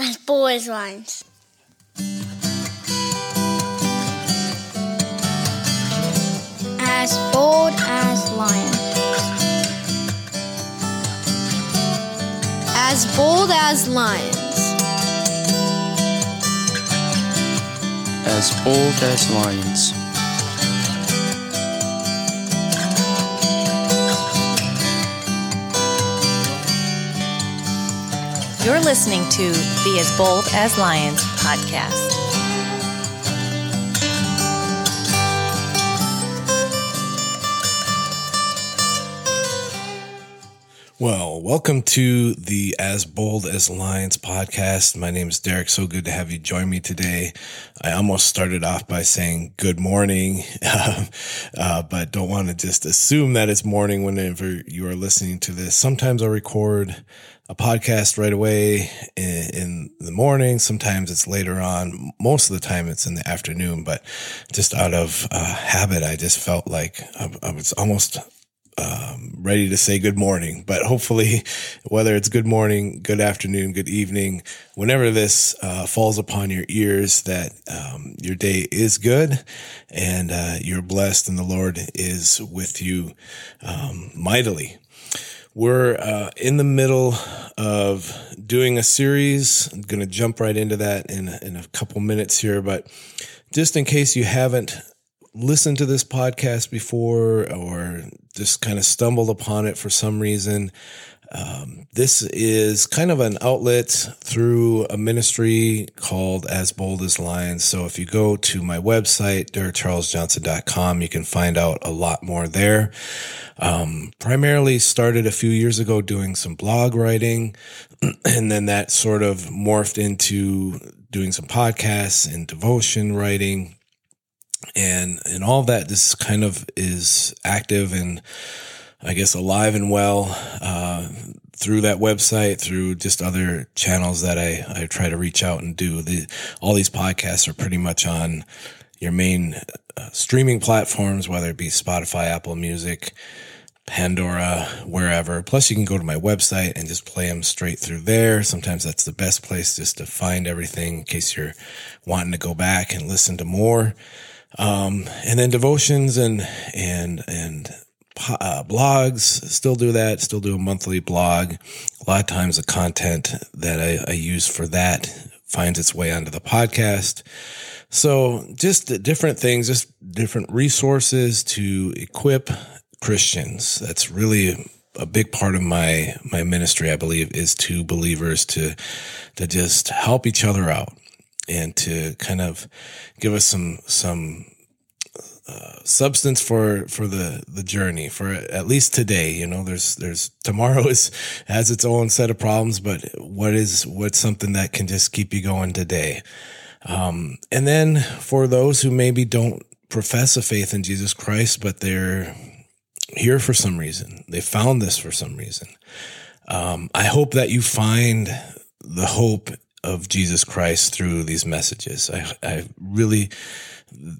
As bold as lions. As bold as lions. As bold as lions. As bold as lions. You're listening to the As Bold as Lions podcast. Well, welcome to the As Bold as Lions podcast. My name is Derek. So good to have you join me today. I almost started off by saying good morning, uh, but don't want to just assume that it's morning whenever you are listening to this. Sometimes I record a podcast right away in, in, the morning. Sometimes it's later on. Most of the time it's in the afternoon, but just out of uh, habit, I just felt like I, I was almost um, ready to say good morning, but hopefully, whether it's good morning, good afternoon, good evening, whenever this uh, falls upon your ears, that um, your day is good and uh, you're blessed, and the Lord is with you um, mightily. We're uh, in the middle of doing a series. I'm going to jump right into that in in a couple minutes here, but just in case you haven't listened to this podcast before or just kind of stumbled upon it for some reason, um, this is kind of an outlet through a ministry called As Bold as Lions. So if you go to my website, derekcharlesjohnson.com, you can find out a lot more there. Um, primarily started a few years ago doing some blog writing, and then that sort of morphed into doing some podcasts and devotion writing and and all that this kind of is active and I guess alive and well uh, through that website, through just other channels that I, I try to reach out and do. The, all these podcasts are pretty much on your main uh, streaming platforms, whether it be Spotify, Apple Music, Pandora, wherever. Plus, you can go to my website and just play them straight through there. Sometimes that's the best place just to find everything in case you're wanting to go back and listen to more. Um, and then devotions and, and, and, uh, blogs still do that, still do a monthly blog. A lot of times the content that I, I use for that finds its way onto the podcast. So just different things, just different resources to equip Christians. That's really a big part of my, my ministry, I believe, is to believers to, to just help each other out and to kind of give us some some substance for for the the journey for at least today you know there's there's tomorrow is has its own set of problems but what is what's something that can just keep you going today um, and then for those who maybe don't profess a faith in Jesus Christ but they're here for some reason they found this for some reason um, I hope that you find the hope of Jesus Christ through these messages. I, I really,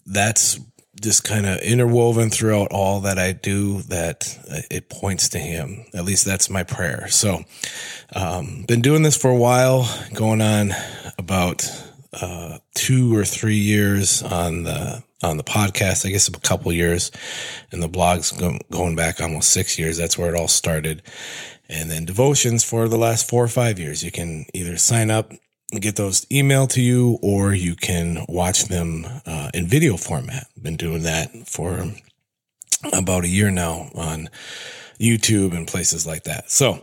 that's just kind of interwoven throughout all that I do that it points to him. At least that's my prayer. So, um, been doing this for a while, going on about, uh, two or three years on the, on the podcast, I guess a couple years and the blogs go, going back almost six years. That's where it all started. And then devotions for the last four or five years. You can either sign up get those emailed to you or you can watch them uh, in video format. Been doing that for about a year now on YouTube and places like that. So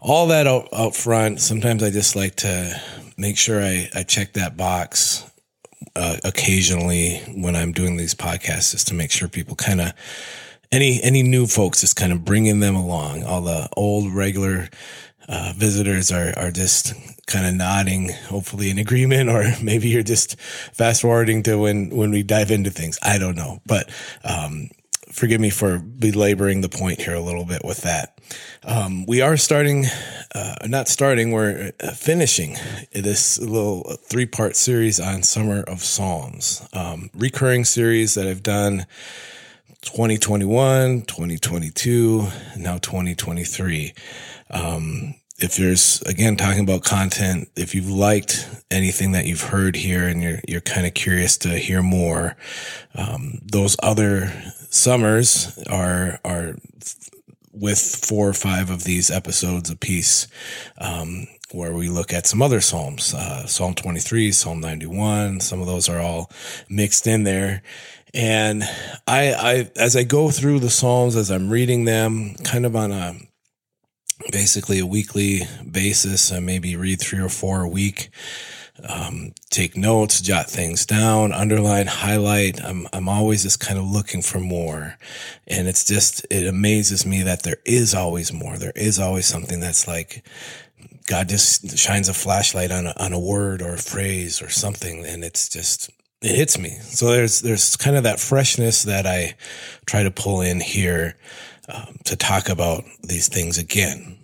all that out, out front, sometimes I just like to make sure I, I check that box uh, occasionally when I'm doing these podcasts just to make sure people kind of any any new folks just kind of bringing them along all the old regular uh, visitors are are just kind of nodding, hopefully in agreement, or maybe you're just fast forwarding to when when we dive into things. I don't know, but um, forgive me for belaboring the point here a little bit with that. Um, we are starting, uh, not starting, we're uh, finishing this little three part series on Summer of Psalms, um, recurring series that I've done 2021, 2022, now 2023. Um, if there's again talking about content, if you've liked anything that you've heard here and you're you're kind of curious to hear more, um, those other summers are are with four or five of these episodes a piece, um, where we look at some other psalms, uh, Psalm 23, Psalm 91. Some of those are all mixed in there. And I, I, as I go through the psalms, as I'm reading them, kind of on a basically a weekly basis, I maybe read three or four a week. Um, take notes, jot things down, underline, highlight. I'm, I'm always just kind of looking for more. And it's just, it amazes me that there is always more. There is always something that's like, God just shines a flashlight on a, on a word or a phrase or something. And it's just, it hits me. So there's, there's kind of that freshness that I try to pull in here, um, to talk about these things again.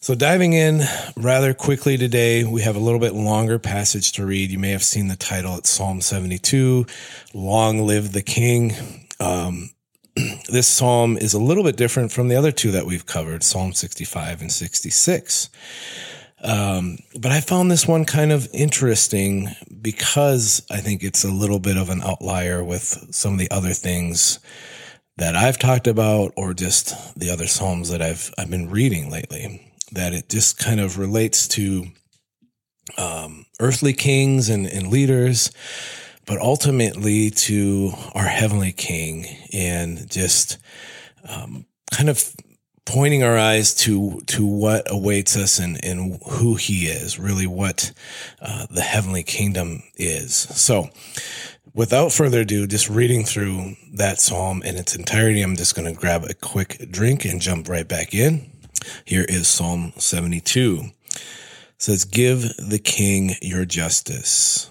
So, diving in rather quickly today, we have a little bit longer passage to read. You may have seen the title. It's Psalm 72 Long Live the King. Um, this psalm is a little bit different from the other two that we've covered Psalm 65 and 66. Um, but I found this one kind of interesting because I think it's a little bit of an outlier with some of the other things that I've talked about or just the other psalms that I've I've been reading lately that it just kind of relates to um, earthly kings and, and leaders, but ultimately to our heavenly King and just um, kind of pointing our eyes to to what awaits us and, and who He is, really what uh, the heavenly kingdom is. So, without further ado, just reading through that psalm in its entirety, I'm just going to grab a quick drink and jump right back in. Here is Psalm 72. It says, Give the king your justice.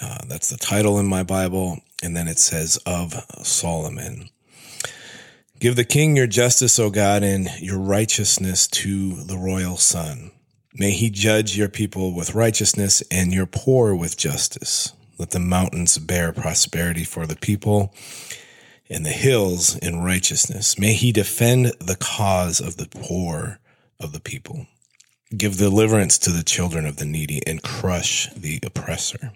Uh, that's the title in my Bible. And then it says, Of Solomon. Give the king your justice, O God, and your righteousness to the royal son. May he judge your people with righteousness and your poor with justice. Let the mountains bear prosperity for the people and the hills in righteousness. May he defend the cause of the poor of the people. Give deliverance to the children of the needy and crush the oppressor.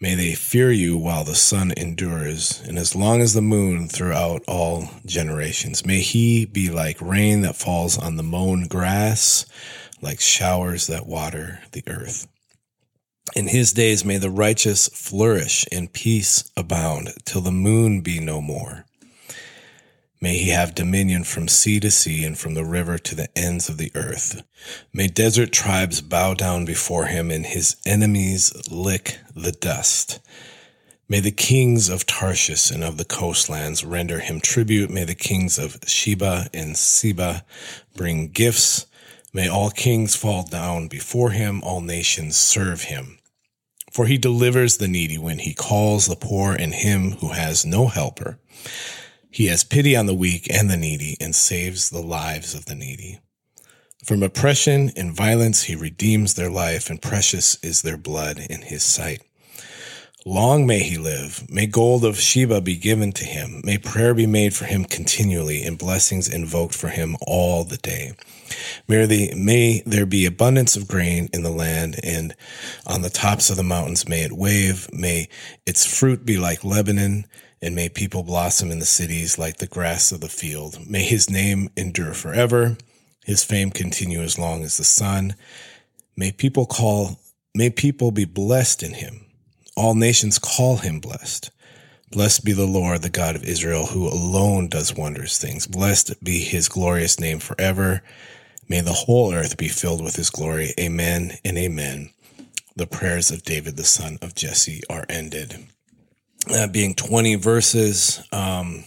May they fear you while the sun endures, and as long as the moon throughout all generations. May he be like rain that falls on the mown grass, like showers that water the earth. In his days may the righteous flourish and peace abound till the moon be no more. May he have dominion from sea to sea and from the river to the ends of the earth. May desert tribes bow down before him and his enemies lick the dust. May the kings of Tarshish and of the coastlands render him tribute. May the kings of Sheba and Seba bring gifts. May all kings fall down before him, all nations serve him. For he delivers the needy when he calls the poor and him who has no helper. He has pity on the weak and the needy and saves the lives of the needy. From oppression and violence he redeems their life, and precious is their blood in his sight. Long may he live. May gold of Sheba be given to him. May prayer be made for him continually and blessings invoked for him all the day. May, may there be abundance of grain in the land and on the tops of the mountains may it wave. May its fruit be like Lebanon and may people blossom in the cities like the grass of the field. May his name endure forever. His fame continue as long as the sun. May people call, may people be blessed in him. All nations call him blessed. Blessed be the Lord, the God of Israel, who alone does wondrous things. Blessed be his glorious name forever. May the whole earth be filled with his glory. Amen and amen. The prayers of David, the son of Jesse, are ended. That being 20 verses. Um,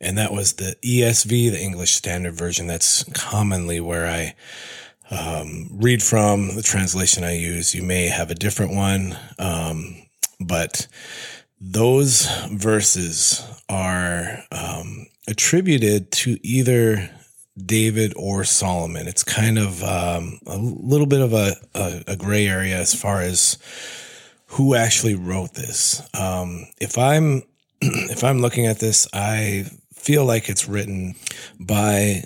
and that was the ESV, the English Standard Version. That's commonly where I um, read from the translation I use. You may have a different one, um, but those verses are um, attributed to either David or Solomon. It's kind of um, a little bit of a, a, a, gray area as far as who actually wrote this. Um, if I'm if I'm looking at this, I feel like it's written by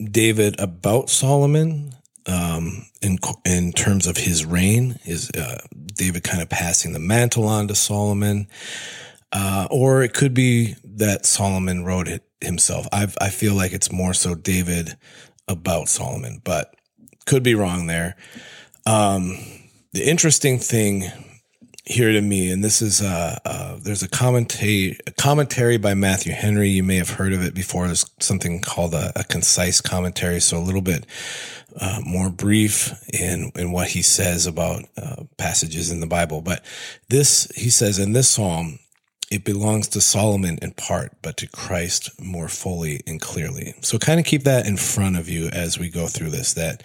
David about Solomon um, in in terms of his reign. Is uh, David kind of passing the mantle on to Solomon, uh, or it could be that Solomon wrote it himself. I I feel like it's more so David about Solomon, but could be wrong there. Um, the interesting thing here to me, and this is uh, uh, there's a commentary a commentary by Matthew Henry. You may have heard of it before. There's something called a, a concise commentary, so a little bit uh, more brief in in what he says about uh, passages in the Bible. But this he says in this psalm, it belongs to Solomon in part, but to Christ more fully and clearly. So kind of keep that in front of you as we go through this. That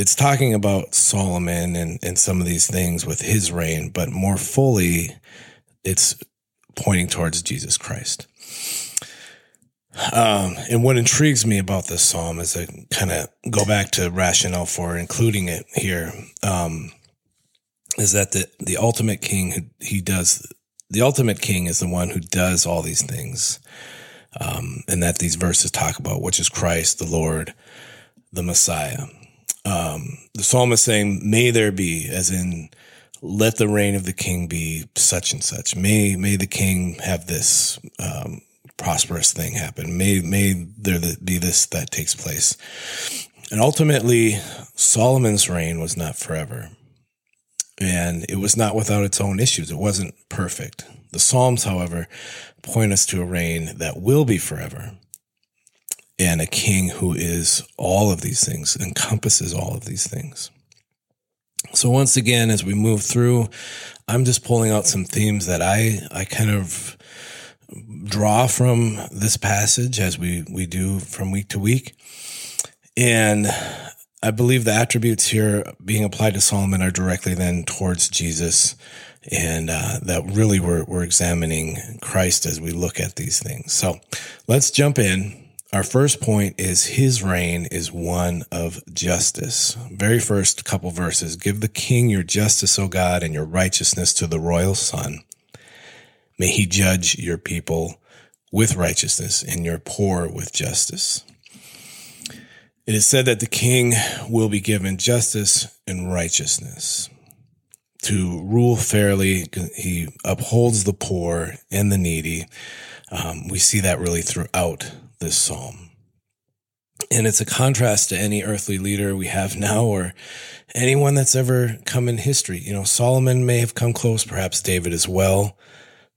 it's talking about Solomon and, and some of these things with his reign, but more fully, it's pointing towards Jesus Christ. Um, and what intrigues me about this psalm is I kind of go back to rationale for including it here. Um, is that the, the ultimate king who he does, the ultimate king is the one who does all these things. Um, and that these verses talk about, which is Christ, the Lord, the Messiah um, the psalm is saying, may there be, as in, let the reign of the king be such and such. May, may the king have this, um, prosperous thing happen. May, may there be this that takes place. And ultimately, Solomon's reign was not forever. And it was not without its own issues. It wasn't perfect. The Psalms, however, point us to a reign that will be forever and a king who is all of these things, encompasses all of these things. So once again, as we move through, I'm just pulling out some themes that I, I kind of draw from this passage as we, we do from week to week. And I believe the attributes here being applied to Solomon are directly then towards Jesus. And uh, that really we're, we're examining Christ as we look at these things. So let's jump in our first point is his reign is one of justice. Very first couple verses. Give the king your justice, O God, and your righteousness to the royal son. May he judge your people with righteousness and your poor with justice. It is said that the king will be given justice and righteousness. To rule fairly, he upholds the poor and the needy. Um, we see that really throughout this psalm. And it's a contrast to any earthly leader we have now or anyone that's ever come in history. You know, Solomon may have come close, perhaps David as well,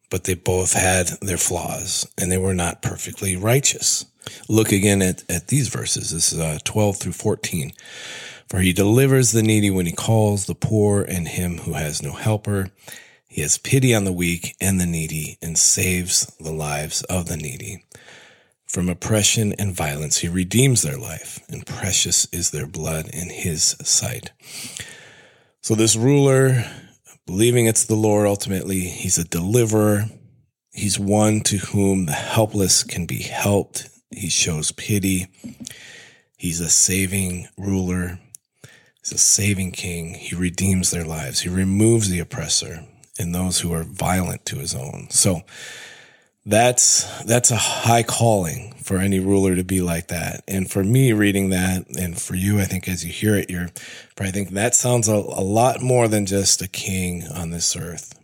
but they both had their flaws and they were not perfectly righteous. Look again at, at these verses. This is uh, 12 through 14. For he delivers the needy when he calls the poor and him who has no helper. He has pity on the weak and the needy and saves the lives of the needy. From oppression and violence, he redeems their life, and precious is their blood in his sight. So, this ruler, believing it's the Lord ultimately, he's a deliverer. He's one to whom the helpless can be helped. He shows pity. He's a saving ruler. He's a saving king. He redeems their lives. He removes the oppressor and those who are violent to his own. So, that's that's a high calling for any ruler to be like that. And for me reading that and for you, I think as you hear it, you're probably think that sounds a, a lot more than just a king on this earth.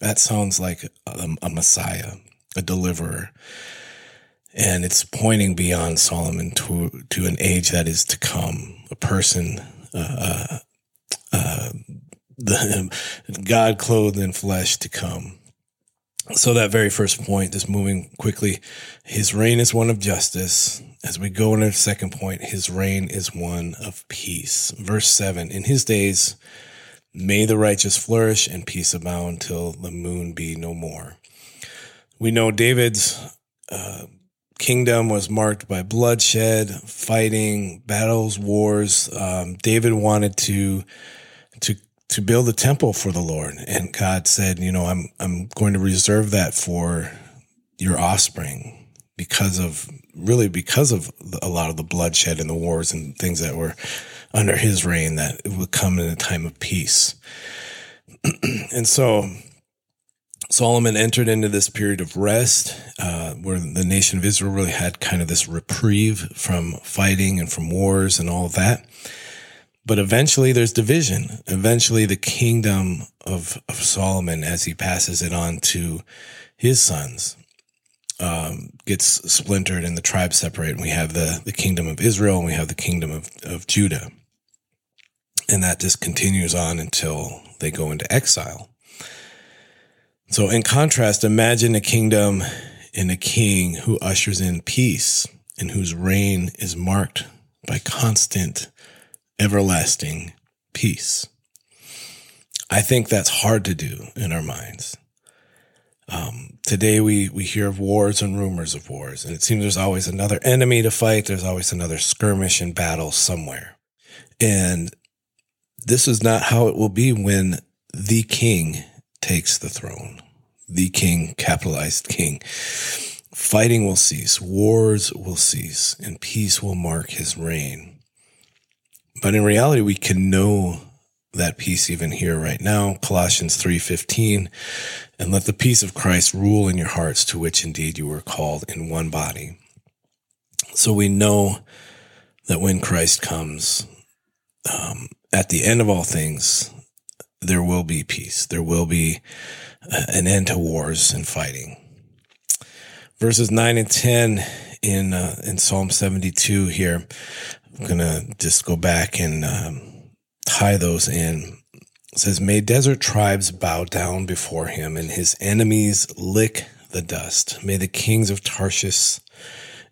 That sounds like a, a Messiah, a deliverer. And it's pointing beyond Solomon to, to an age that is to come, a person, uh, uh, uh the God clothed in flesh to come so that very first point, just moving quickly, his reign is one of justice. As we go into the second point, his reign is one of peace. Verse seven, in his days, may the righteous flourish and peace abound till the moon be no more. We know David's uh, kingdom was marked by bloodshed, fighting, battles, wars. Um, David wanted to to to build a temple for the Lord. And God said, you know, I'm, I'm going to reserve that for your offspring because of really because of a lot of the bloodshed and the wars and things that were under his reign that it would come in a time of peace. and so Solomon entered into this period of rest uh, where the nation of Israel really had kind of this reprieve from fighting and from wars and all of that. But eventually there's division. Eventually the kingdom of, of Solomon, as he passes it on to his sons, um, gets splintered and the tribes separate. And we have the, the kingdom of Israel and we have the kingdom of, of Judah. And that just continues on until they go into exile. So, in contrast, imagine a kingdom and a king who ushers in peace and whose reign is marked by constant, everlasting peace. I think that's hard to do in our minds. Um, today we, we hear of wars and rumors of wars, and it seems there's always another enemy to fight. There's always another skirmish and battle somewhere. And this is not how it will be when the king takes the throne. The king, capitalized king. Fighting will cease, wars will cease, and peace will mark his reign. But in reality, we can know that peace even here right now. Colossians 3:15, and let the peace of Christ rule in your hearts to which indeed you were called in one body. So we know that when Christ comes, um, at the end of all things, there will be peace. There will be uh, an end to wars and fighting. Verses 9 and 10 in, uh, in Psalm 72 here. I'm to just go back and um, tie those in. It says, May desert tribes bow down before him and his enemies lick the dust. May the kings of Tarshish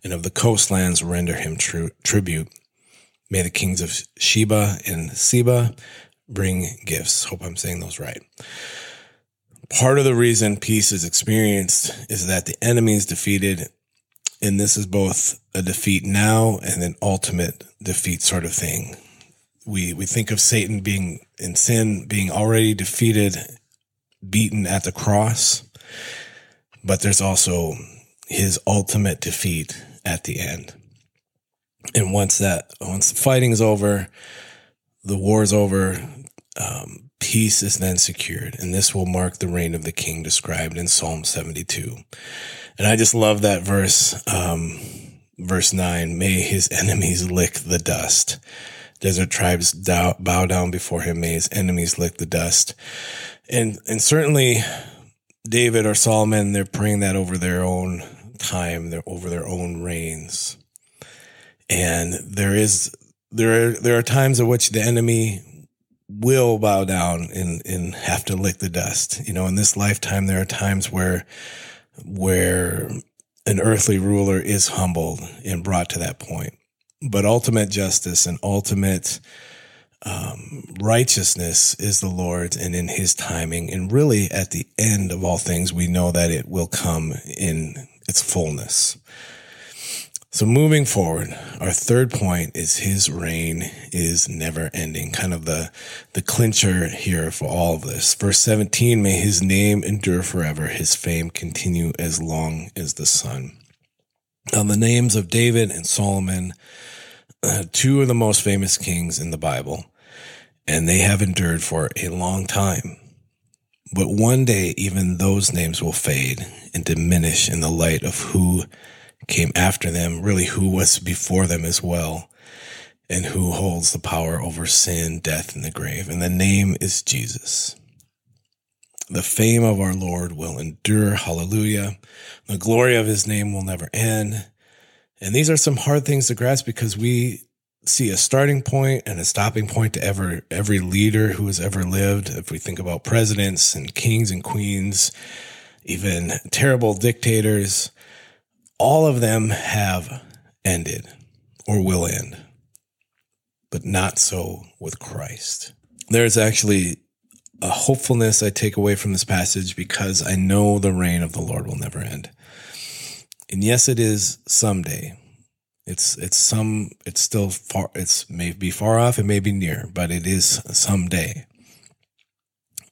and of the coastlands render him tri- tribute. May the kings of Sheba and Seba bring gifts. Hope I'm saying those right. Part of the reason peace is experienced is that the enemy is defeated. And this is both a defeat now and an ultimate defeat sort of thing. We, we think of Satan being in sin, being already defeated, beaten at the cross, but there's also his ultimate defeat at the end. And once that, once the fighting's over, the war's over, um, peace is then secured, and this will mark the reign of the king described in Psalm 72. And I just love that verse, um, verse 9 May his enemies lick the dust. Desert tribes bow down before him. May his enemies lick the dust. And, and certainly David or Solomon, they're praying that over their own time, they're over their own reigns. And there is, there are, there are times in which the enemy will bow down and, and have to lick the dust. You know, in this lifetime, there are times where, where an earthly ruler is humbled and brought to that point. But ultimate justice and ultimate um, righteousness is the Lord's and in his timing. And really, at the end of all things, we know that it will come in its fullness. So moving forward, our third point is his reign is never ending. Kind of the, the clincher here for all of this. Verse 17, may his name endure forever. His fame continue as long as the sun. Now the names of David and Solomon, uh, two of the most famous kings in the Bible, and they have endured for a long time. But one day, even those names will fade and diminish in the light of who came after them, really who was before them as well, and who holds the power over sin, death, and the grave. And the name is Jesus. The fame of our Lord will endure. Hallelujah. The glory of his name will never end. And these are some hard things to grasp because we see a starting point and a stopping point to ever every leader who has ever lived. If we think about presidents and kings and queens, even terrible dictators, all of them have ended or will end, but not so with Christ. There's actually a hopefulness I take away from this passage because I know the reign of the Lord will never end. And yes, it is someday. It's it's some it's still far it's may be far off, it may be near, but it is someday.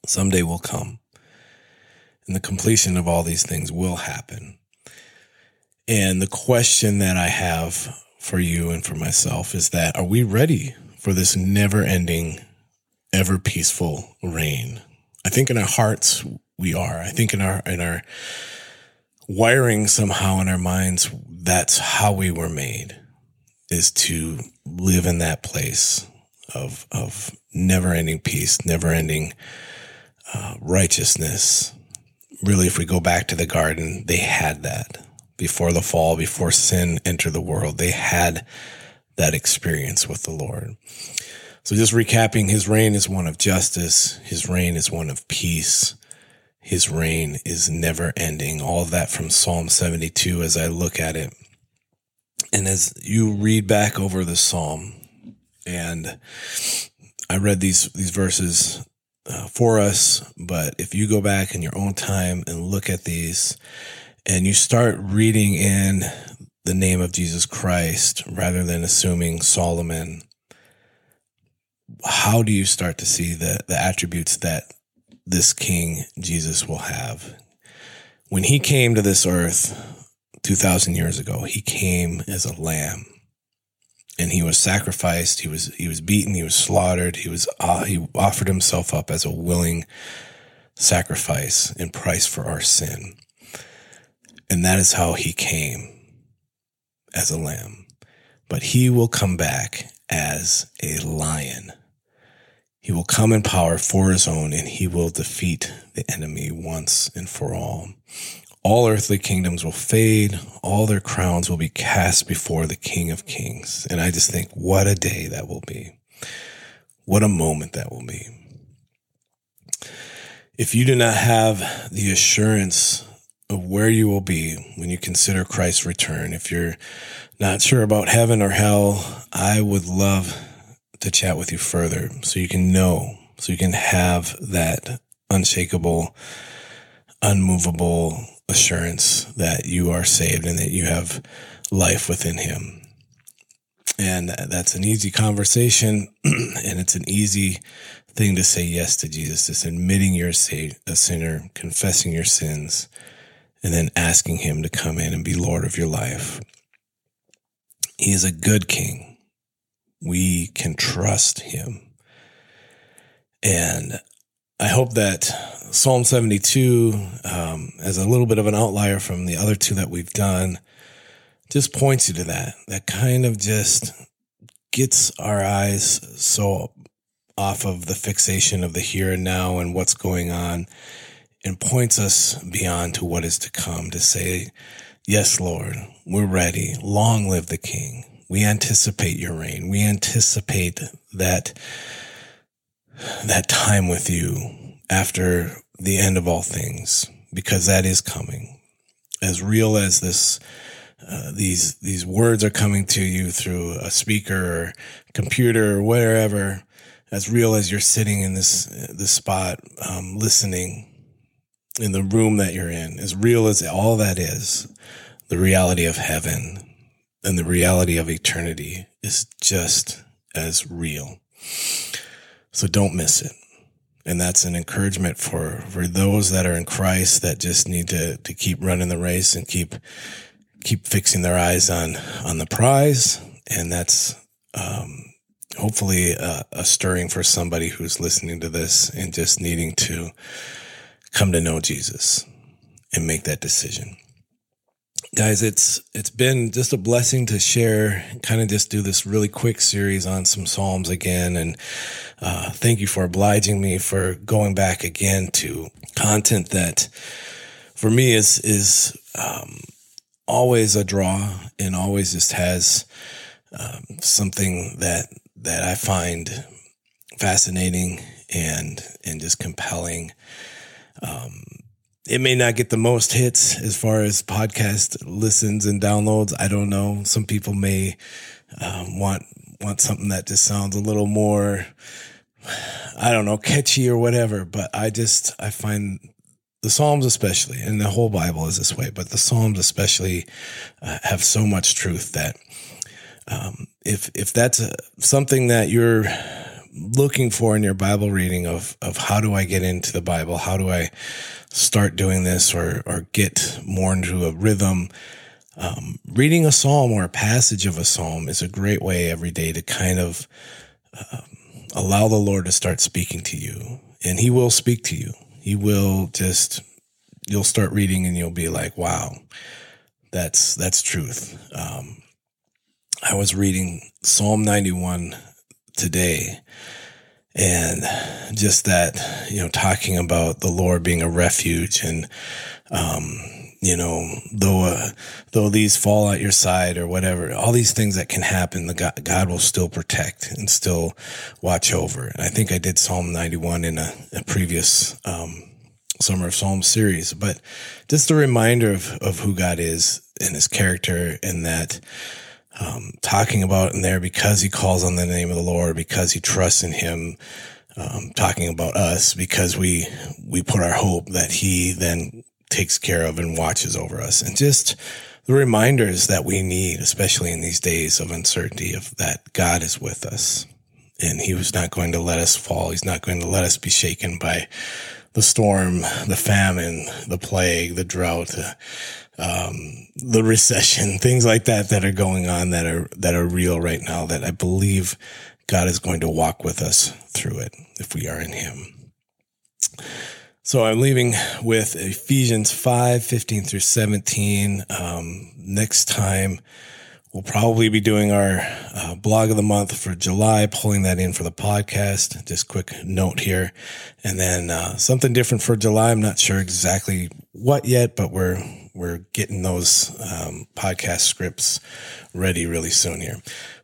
Someday will come. And the completion of all these things will happen. And the question that I have for you and for myself is that are we ready for this never ending, ever peaceful reign? I think in our hearts, we are. I think in our in our wiring somehow in our minds, that's how we were made is to live in that place of of never ending peace, never ending uh, righteousness. Really, if we go back to the garden, they had that before the fall, before sin entered the world. They had that experience with the Lord. So just recapping, his reign is one of justice. His reign is one of peace. His reign is never ending. All that from Psalm 72 as I look at it. And as you read back over the Psalm, and I read these, these verses uh, for us, but if you go back in your own time and look at these and you start reading in the name of Jesus Christ rather than assuming Solomon, how do you start to see the, the attributes that this King Jesus will have. When he came to this earth 2000 years ago, he came as a lamb and he was sacrificed. He was, he was beaten. He was slaughtered. He was, uh, he offered himself up as a willing sacrifice and price for our sin. And that is how he came as a lamb. But he will come back as a lion he will come in power for his own and he will defeat the enemy once and for all. All earthly kingdoms will fade. All their crowns will be cast before the King of Kings. And I just think, what a day that will be. What a moment that will be. If you do not have the assurance of where you will be when you consider Christ's return, if you're not sure about heaven or hell, I would love to chat with you further so you can know, so you can have that unshakable, unmovable assurance that you are saved and that you have life within Him. And that's an easy conversation and it's an easy thing to say yes to Jesus. It's admitting you're a sinner, confessing your sins, and then asking Him to come in and be Lord of your life. He is a good King we can trust him. And I hope that Psalm 72, um, as a little bit of an outlier from the other two that we've done, just points you to that. That kind of just gets our eyes so off of the fixation of the here and now and what's going on and points us beyond to what is to come to say, Yes, Lord, we're ready. Long live the King. We anticipate your reign. We anticipate that, that time with you after the end of all things, because that is coming. As real as this, uh, these, these words are coming to you through a speaker or computer or wherever, as real as you're sitting in this, this spot, um, listening in the room that you're in, as real as all that is, the reality of heaven and the reality of eternity is just as real. So don't miss it. And that's an encouragement for, for those that are in Christ that just need to, to keep running the race and keep, keep fixing their eyes on, on the prize. And that's, um, hopefully a, a stirring for somebody who's listening to this and just needing to come to know Jesus and make that decision. Guys it's it's been just a blessing to share kind of just do this really quick series on some psalms again. And uh, thank you for obliging me for going back again to content that for me is is um, always a draw and always just has um, something that that i find fascinating and and just compelling um, it may not get the most hits as far as podcast listens and downloads. I don't know. Some people may um, want want something that just sounds a little more, I don't know, catchy or whatever. But I just I find the Psalms especially, and the whole Bible is this way, but the Psalms especially uh, have so much truth that um, if if that's a, something that you're looking for in your Bible reading of of how do I get into the Bible, how do I start doing this or or get more into a rhythm. Um, reading a psalm or a passage of a psalm is a great way every day to kind of um, allow the Lord to start speaking to you, and He will speak to you. He will just you'll start reading and you'll be like, wow, that's that's truth. Um, I was reading Psalm 91 today and just that, you know, talking about the Lord being a refuge and, um, you know, though, uh, though these fall at your side or whatever, all these things that can happen, the God, God will still protect and still watch over. And I think I did Psalm 91 in a, a previous, um, Summer of Psalms series, but just a reminder of, of who God is and his character and that, um, talking about in there because he calls on the name of the Lord, because he trusts in him, um, talking about us because we, we put our hope that he then takes care of and watches over us and just the reminders that we need, especially in these days of uncertainty of that God is with us and he was not going to let us fall. He's not going to let us be shaken by the storm, the famine, the plague, the drought, um, the recession, things like that that are going on that are that are real right now. That I believe God is going to walk with us through it if we are in Him. So I'm leaving with Ephesians 5, 15 through 17. Um, next time, we'll probably be doing our uh, blog of the month for July, pulling that in for the podcast. Just quick note here. And then uh, something different for July. I'm not sure exactly what yet, but we're we're getting those um, podcast scripts ready really soon here.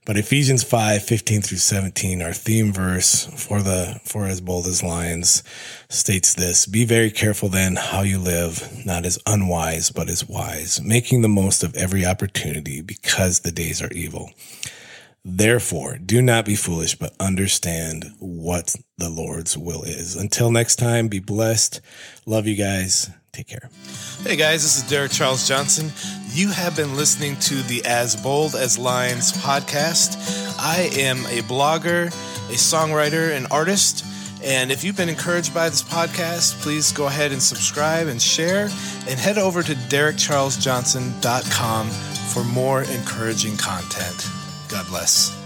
But Ephesians 5, 15 through 17, our theme verse for the, for as bold as lions states this, be very careful then how you live, not as unwise, but as wise, making the most of every opportunity because the days are evil. Therefore, do not be foolish, but understand what the Lord's will is. Until next time, be blessed. Love you guys. Take care. Hey guys, this is Derek Charles Johnson. You have been listening to the As Bold as Lions podcast. I am a blogger, a songwriter, an artist. And if you've been encouraged by this podcast, please go ahead and subscribe and share and head over to derekcharlesjohnson.com for more encouraging content. God bless.